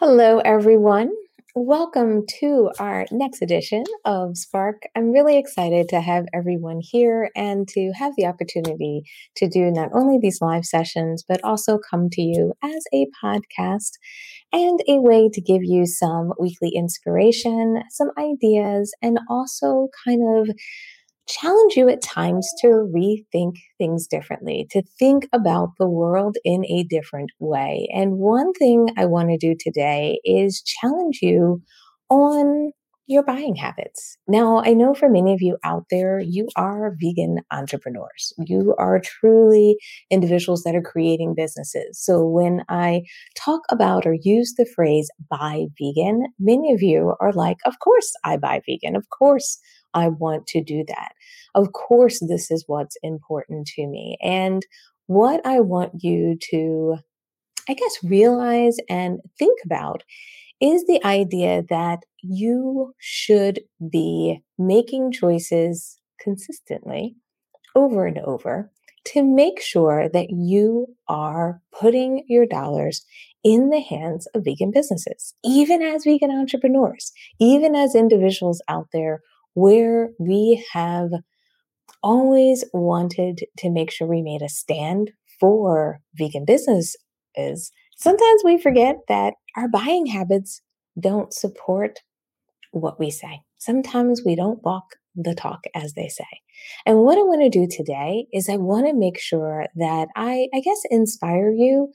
Hello, everyone. Welcome to our next edition of Spark. I'm really excited to have everyone here and to have the opportunity to do not only these live sessions, but also come to you as a podcast and a way to give you some weekly inspiration, some ideas, and also kind of challenge you at times to rethink things differently, to think about the world in a different way. And one thing I want to do today is challenge you on your buying habits. Now, I know for many of you out there, you are vegan entrepreneurs. You are truly individuals that are creating businesses. So when I talk about or use the phrase buy vegan, many of you are like, of course I buy vegan. Of course I want to do that. Of course, this is what's important to me. And what I want you to, I guess, realize and think about is the idea that you should be making choices consistently over and over to make sure that you are putting your dollars in the hands of vegan businesses, even as vegan entrepreneurs, even as individuals out there where we have always wanted to make sure we made a stand for vegan businesses. Sometimes we forget that our buying habits don't support what we say. Sometimes we don't walk the talk, as they say. And what I want to do today is I want to make sure that I, I guess, inspire you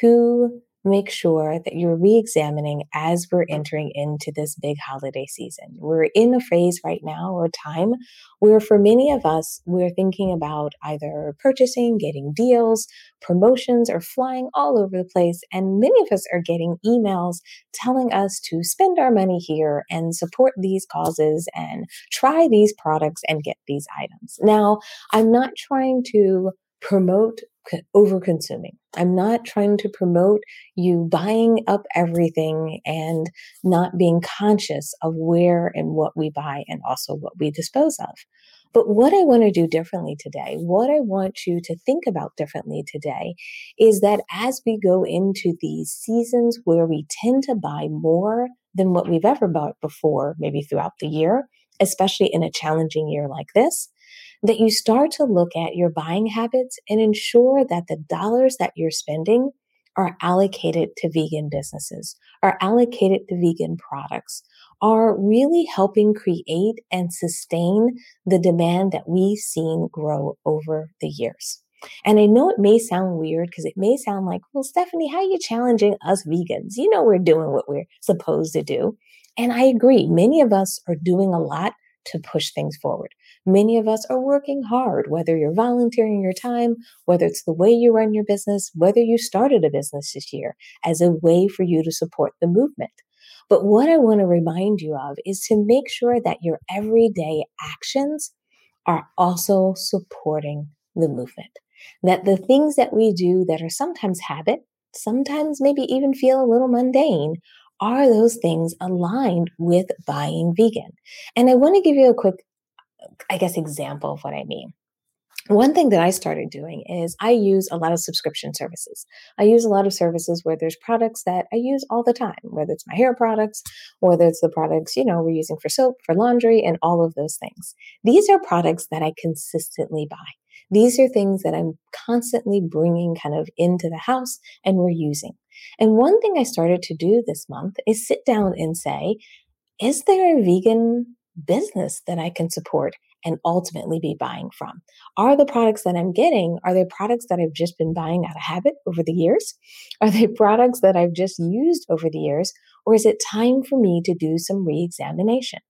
to make sure that you're re examining as we're entering into this big holiday season. We're in a phase right now or time where, for many of us, we're thinking about either purchasing, getting deals, promotions, or flying all over the place. And many of us are getting emails telling us to spend our money here and support these causes and try these products and get these items. Now, I'm not trying to promote over consuming. I'm not trying to promote you buying up everything and not being conscious of where and what we buy and also what we dispose of. But what I want to do differently today, what I want you to think about differently today is that as we go into these seasons where we tend to buy more than what we've ever bought before, maybe throughout the year, especially in a challenging year like this, that you start to look at your buying habits and ensure that the dollars that you're spending are allocated to vegan businesses, are allocated to vegan products, are really helping create and sustain the demand that we've seen grow over the years. And I know it may sound weird because it may sound like, well, Stephanie, how are you challenging us vegans? You know, we're doing what we're supposed to do. And I agree. Many of us are doing a lot to push things forward. Many of us are working hard, whether you're volunteering your time, whether it's the way you run your business, whether you started a business this year as a way for you to support the movement. But what I want to remind you of is to make sure that your everyday actions are also supporting the movement. That the things that we do that are sometimes habit, sometimes maybe even feel a little mundane, are those things aligned with buying vegan? And I want to give you a quick I guess, example of what I mean. One thing that I started doing is I use a lot of subscription services. I use a lot of services where there's products that I use all the time, whether it's my hair products, whether it's the products, you know, we're using for soap, for laundry, and all of those things. These are products that I consistently buy. These are things that I'm constantly bringing kind of into the house and we're using. And one thing I started to do this month is sit down and say, is there a vegan business that I can support and ultimately be buying from? Are the products that I'm getting, are they products that I've just been buying out of habit over the years? Are they products that I've just used over the years? Or is it time for me to do some re examination?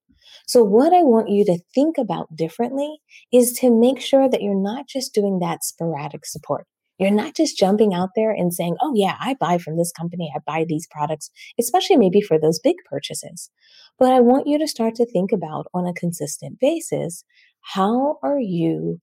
So, what I want you to think about differently is to make sure that you're not just doing that sporadic support. You're not just jumping out there and saying, oh, yeah, I buy from this company, I buy these products, especially maybe for those big purchases. But I want you to start to think about on a consistent basis how are you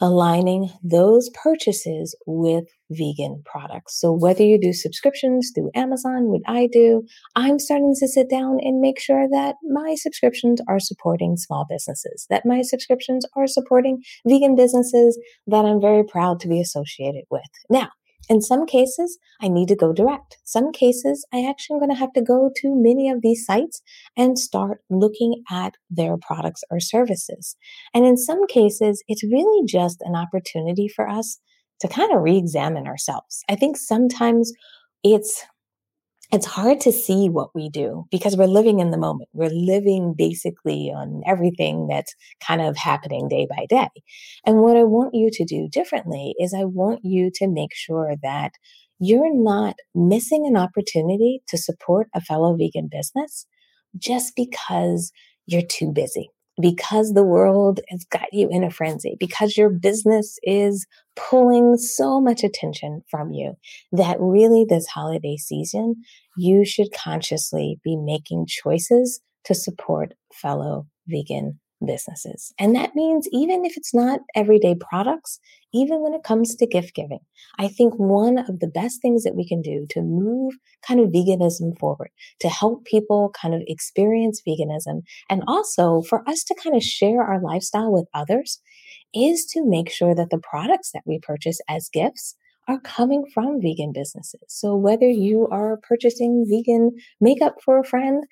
aligning those purchases with vegan products. So whether you do subscriptions through Amazon, what I do, I'm starting to sit down and make sure that my subscriptions are supporting small businesses, that my subscriptions are supporting vegan businesses that I'm very proud to be associated with. Now, In some cases, I need to go direct. Some cases, I actually am going to have to go to many of these sites and start looking at their products or services. And in some cases, it's really just an opportunity for us to kind of re examine ourselves. I think sometimes it's it's hard to see what we do because we're living in the moment. We're living basically on everything that's kind of happening day by day. And what I want you to do differently is I want you to make sure that you're not missing an opportunity to support a fellow vegan business just because you're too busy because the world has got you in a frenzy, because your business is pulling so much attention from you that really this holiday season, you should consciously be making choices to support fellow vegan businesses. And that means even if it's not everyday products, even when it comes to gift giving, I think one of the best things that we can do to move kind of veganism forward, to help people kind of experience veganism, and also for us to kind of share our lifestyle with others is to make sure that the products that we purchase as gifts are coming from vegan businesses. So whether you are purchasing vegan makeup for a friend,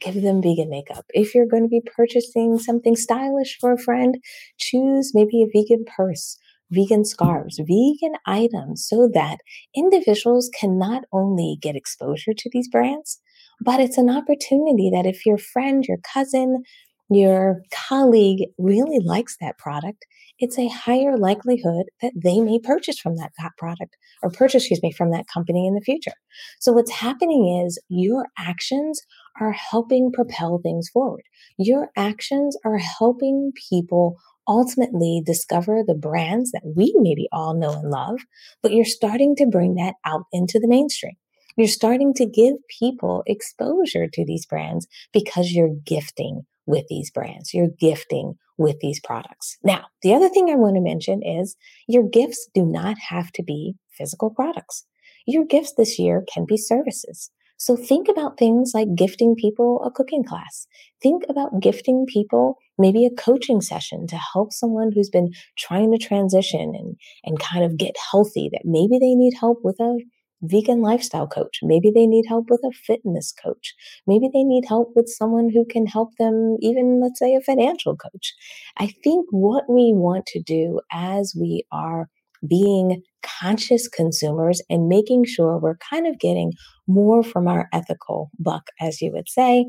give them vegan makeup. If you're going to be purchasing something stylish for a friend, choose maybe a vegan purse, vegan scarves, vegan items so that individuals can not only get exposure to these brands, but it's an opportunity that if your friend, your cousin, your colleague really likes that product, it's a higher likelihood that they may purchase from that product or purchase, excuse me, from that company in the future. So what's happening is your actions are helping propel things forward. Your actions are helping people ultimately discover the brands that we maybe all know and love, but you're starting to bring that out into the mainstream. You're starting to give people exposure to these brands because you're gifting with these brands. You're gifting with these products. Now, the other thing I want to mention is your gifts do not have to be physical products. Your gifts this year can be services. So think about things like gifting people a cooking class. Think about gifting people maybe a coaching session to help someone who's been trying to transition and, and kind of get healthy that maybe they need help with a vegan lifestyle coach. Maybe they need help with a fitness coach. Maybe they need help with someone who can help them, even let's say a financial coach. I think what we want to do as we are being conscious consumers and making sure we're kind of getting more from our ethical buck, as you would say,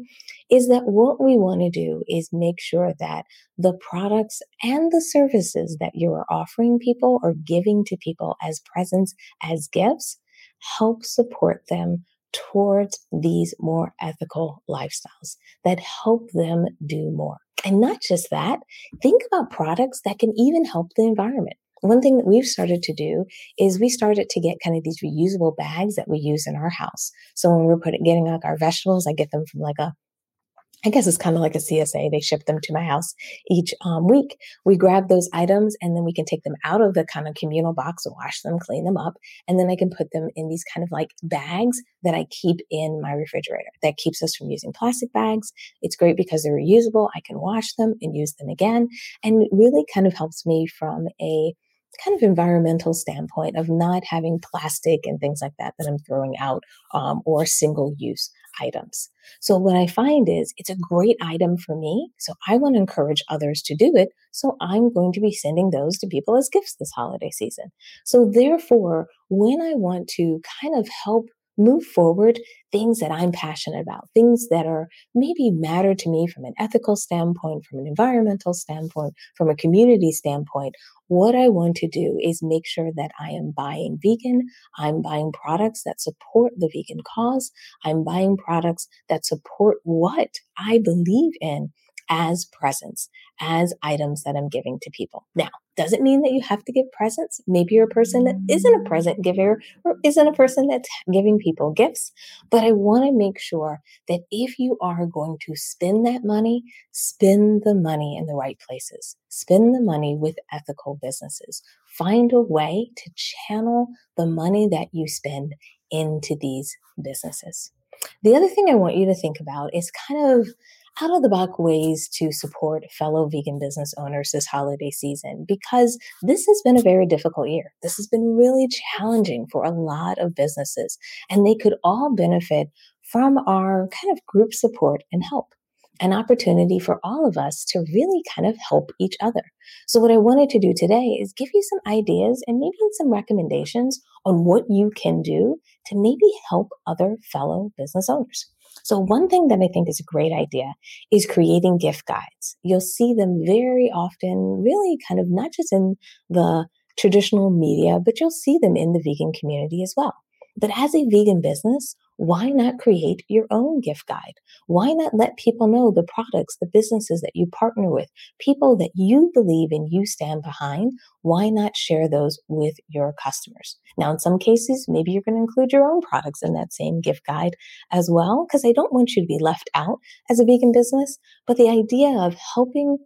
is that what we want to do is make sure that the products and the services that you are offering people or giving to people as presents, as gifts, help support them towards these more ethical lifestyles that help them do more. And not just that, think about products that can even help the environment. One thing that we've started to do is we started to get kind of these reusable bags that we use in our house. So when we're putting getting like our vegetables, I get them from like a I guess it's kind of like a CSA. They ship them to my house each um, week. We grab those items and then we can take them out of the kind of communal box, wash them, clean them up, and then I can put them in these kind of like bags that I keep in my refrigerator. That keeps us from using plastic bags. It's great because they're reusable. I can wash them and use them again. And it really kind of helps me from a kind of environmental standpoint of not having plastic and things like that that I'm throwing out um, or single use items. So what I find is it's a great item for me. So I want to encourage others to do it. So I'm going to be sending those to people as gifts this holiday season. So therefore, when I want to kind of help move forward things that I'm passionate about, things that are maybe matter to me from an ethical standpoint, from an environmental standpoint, from a community standpoint. What I want to do is make sure that I am buying vegan. I'm buying products that support the vegan cause. I'm buying products that support what I believe in as presents, as items that I'm giving to people. Now, doesn't mean that you have to give presents. Maybe you're a person that isn't a present giver or isn't a person that's giving people gifts. But I want to make sure that if you are going to spend that money, spend the money in the right places. Spend the money with ethical businesses. Find a way to channel the money that you spend into these businesses. The other thing I want you to think about is kind of out of the box ways to support fellow vegan business owners this holiday season because this has been a very difficult year. This has been really challenging for a lot of businesses, and they could all benefit from our kind of group support and help. An opportunity for all of us to really kind of help each other. So, what I wanted to do today is give you some ideas and maybe some recommendations on what you can do to maybe help other fellow business owners. So, one thing that I think is a great idea is creating gift guides. You'll see them very often, really kind of not just in the traditional media, but you'll see them in the vegan community as well. But as a vegan business, why not create your own gift guide? Why not let people know the products, the businesses that you partner with, people that you believe and you stand behind? Why not share those with your customers? Now, in some cases, maybe you're going to include your own products in that same gift guide as well, because I don't want you to be left out as a vegan business. But the idea of helping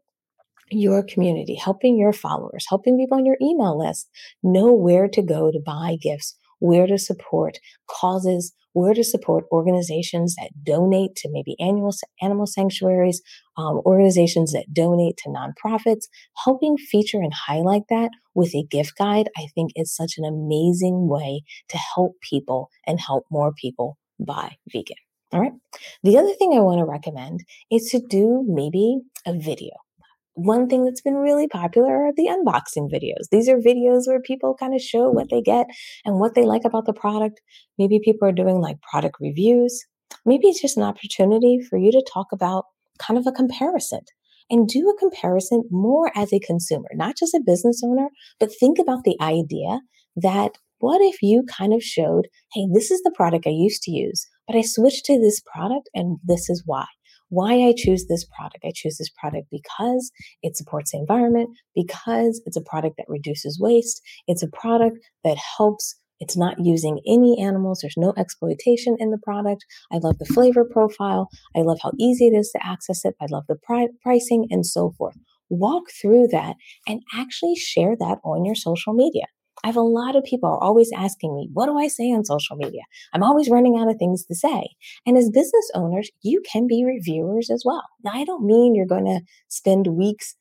your community, helping your followers, helping people on your email list know where to go to buy gifts where to support causes, where to support organizations that donate to maybe annual animal sanctuaries, um, organizations that donate to nonprofits, helping feature and highlight that with a gift guide, I think is such an amazing way to help people and help more people buy vegan. All right. The other thing I want to recommend is to do maybe a video one thing that's been really popular are the unboxing videos. These are videos where people kind of show what they get and what they like about the product. Maybe people are doing like product reviews. Maybe it's just an opportunity for you to talk about kind of a comparison and do a comparison more as a consumer, not just a business owner, but think about the idea that what if you kind of showed, hey, this is the product I used to use, but I switched to this product and this is why why I choose this product. I choose this product because it supports the environment, because it's a product that reduces waste. It's a product that helps. It's not using any animals. There's no exploitation in the product. I love the flavor profile. I love how easy it is to access it. I love the pri- pricing and so forth. Walk through that and actually share that on your social media. I have a lot of people are always asking me, what do I say on social media? I'm always running out of things to say. And as business owners, you can be reviewers as well. Now, I don't mean you're going to spend weeks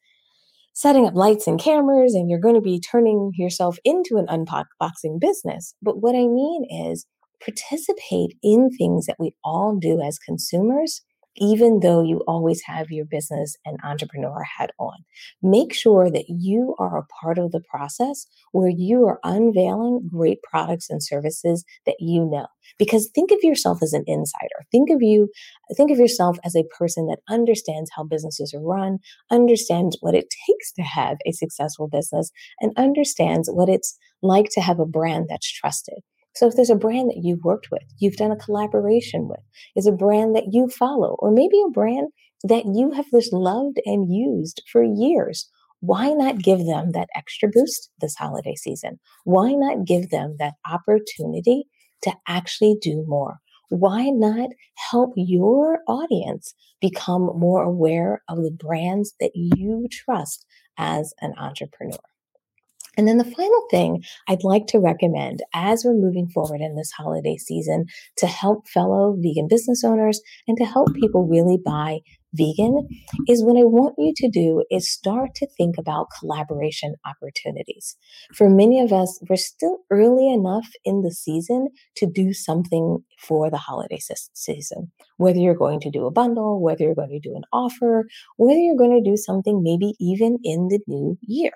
setting up lights and cameras and you're going to be turning yourself into an unboxing business. But what I mean is participate in things that we all do as consumers even though you always have your business and entrepreneur hat on. Make sure that you are a part of the process where you are unveiling great products and services that you know. Because think of yourself as an insider. Think of you, think of yourself as a person that understands how businesses are run, understands what it takes to have a successful business, and understands what it's like to have a brand that's trusted. So if there's a brand that you've worked with, you've done a collaboration with, is a brand that you follow, or maybe a brand that you have just loved and used for years, why not give them that extra boost this holiday season? Why not give them that opportunity to actually do more? Why not help your audience become more aware of the brands that you trust as an entrepreneur? And then the final thing I'd like to recommend as we're moving forward in this holiday season to help fellow vegan business owners and to help people really buy vegan is what I want you to do is start to think about collaboration opportunities. For many of us, we're still early enough in the season to do something for the holiday season. Whether you're going to do a bundle, whether you're going to do an offer, whether you're going to do something maybe even in the new year.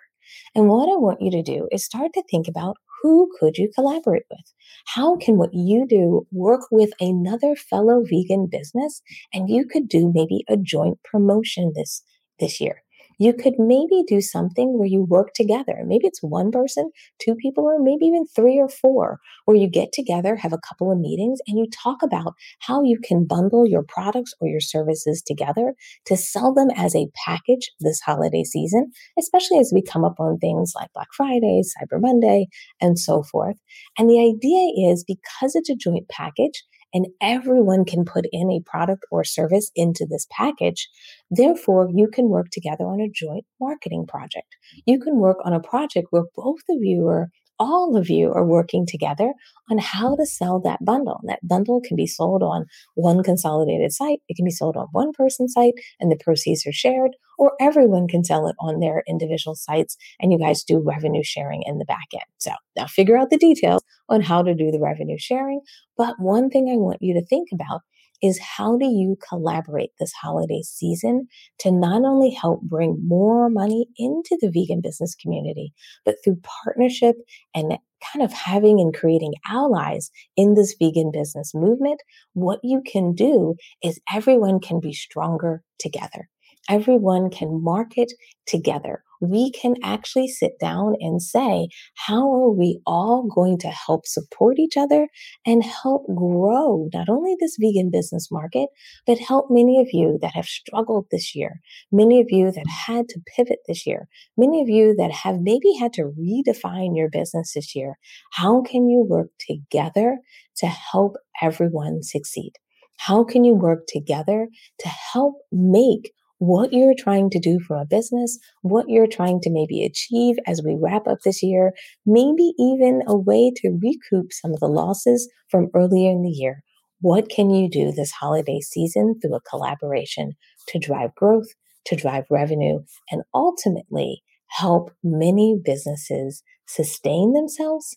And what I want you to do is start to think about who could you collaborate with? How can what you do work with another fellow vegan business and you could do maybe a joint promotion this this year? You could maybe do something where you work together. Maybe it's one person, two people, or maybe even three or four, where you get together, have a couple of meetings, and you talk about how you can bundle your products or your services together to sell them as a package this holiday season, especially as we come up on things like Black Friday, Cyber Monday, and so forth. And the idea is because it's a joint package, and everyone can put in a product or service into this package. Therefore, you can work together on a joint marketing project. You can work on a project where both of you are all of you are working together on how to sell that bundle. And that bundle can be sold on one consolidated site. It can be sold on one person's site and the proceeds are shared, or everyone can sell it on their individual sites and you guys do revenue sharing in the back end. So now figure out the details on how to do the revenue sharing. But one thing I want you to think about is how do you collaborate this holiday season to not only help bring more money into the vegan business community, but through partnership and kind of having and creating allies in this vegan business movement, what you can do is everyone can be stronger together. Everyone can market together we can actually sit down and say, how are we all going to help support each other and help grow not only this vegan business market, but help many of you that have struggled this year, many of you that had to pivot this year, many of you that have maybe had to redefine your business this year. How can you work together to help everyone succeed? How can you work together to help make what you're trying to do for a business, what you're trying to maybe achieve as we wrap up this year, maybe even a way to recoup some of the losses from earlier in the year. What can you do this holiday season through a collaboration to drive growth, to drive revenue, and ultimately help many businesses sustain themselves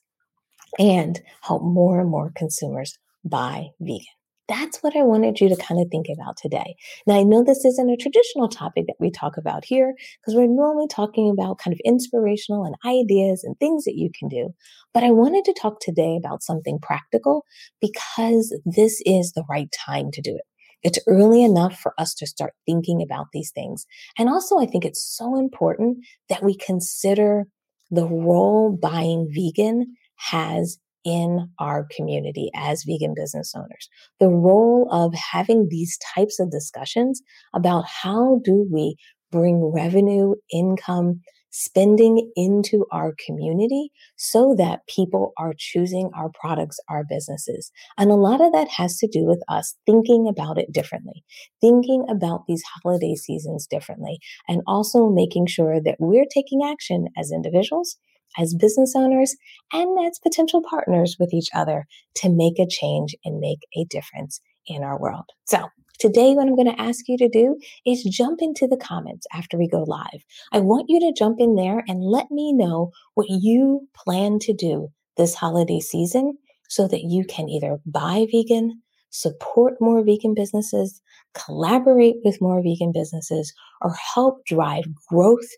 and help more and more consumers buy vegan? That's what I wanted you to kind of think about today. Now, I know this isn't a traditional topic that we talk about here because we're normally talking about kind of inspirational and ideas and things that you can do. But I wanted to talk today about something practical because this is the right time to do it. It's early enough for us to start thinking about these things. And also, I think it's so important that we consider the role buying vegan has in our community as vegan business owners. The role of having these types of discussions about how do we bring revenue, income, spending into our community so that people are choosing our products, our businesses. And a lot of that has to do with us thinking about it differently, thinking about these holiday seasons differently, and also making sure that we're taking action as individuals as business owners and as potential partners with each other to make a change and make a difference in our world. So, today, what I'm going to ask you to do is jump into the comments after we go live. I want you to jump in there and let me know what you plan to do this holiday season so that you can either buy vegan, support more vegan businesses, collaborate with more vegan businesses, or help drive growth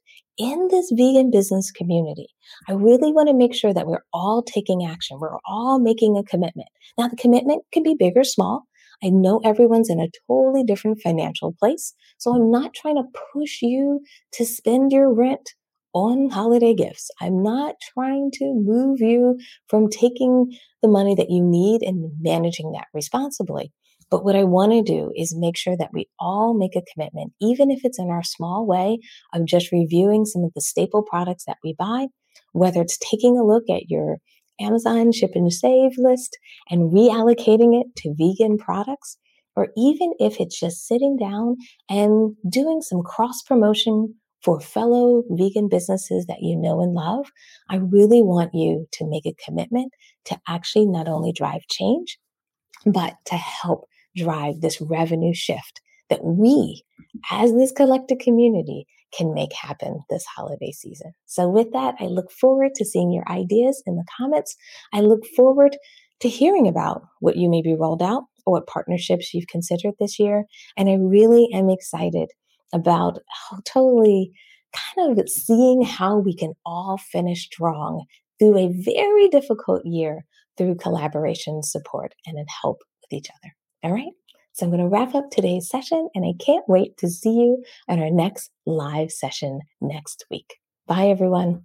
in this vegan business community. I really want to make sure that we're all taking action. We're all making a commitment. Now, the commitment can be big or small. I know everyone's in a totally different financial place. So I'm not trying to push you to spend your rent on holiday gifts. I'm not trying to move you from taking the money that you need and managing that responsibly. But what I want to do is make sure that we all make a commitment, even if it's in our small way of just reviewing some of the staple products that we buy, whether it's taking a look at your Amazon ship and save list and reallocating it to vegan products, or even if it's just sitting down and doing some cross promotion for fellow vegan businesses that you know and love, I really want you to make a commitment to actually not only drive change, but to help drive this revenue shift that we, as this collective community, can make happen this holiday season. So, with that, I look forward to seeing your ideas in the comments. I look forward to hearing about what you may be rolled out or what partnerships you've considered this year. And I really am excited about totally kind of seeing how we can all finish strong through a very difficult year through collaboration, support, and help with each other. All right. So I'm going to wrap up today's session and I can't wait to see you at our next live session next week. Bye, everyone.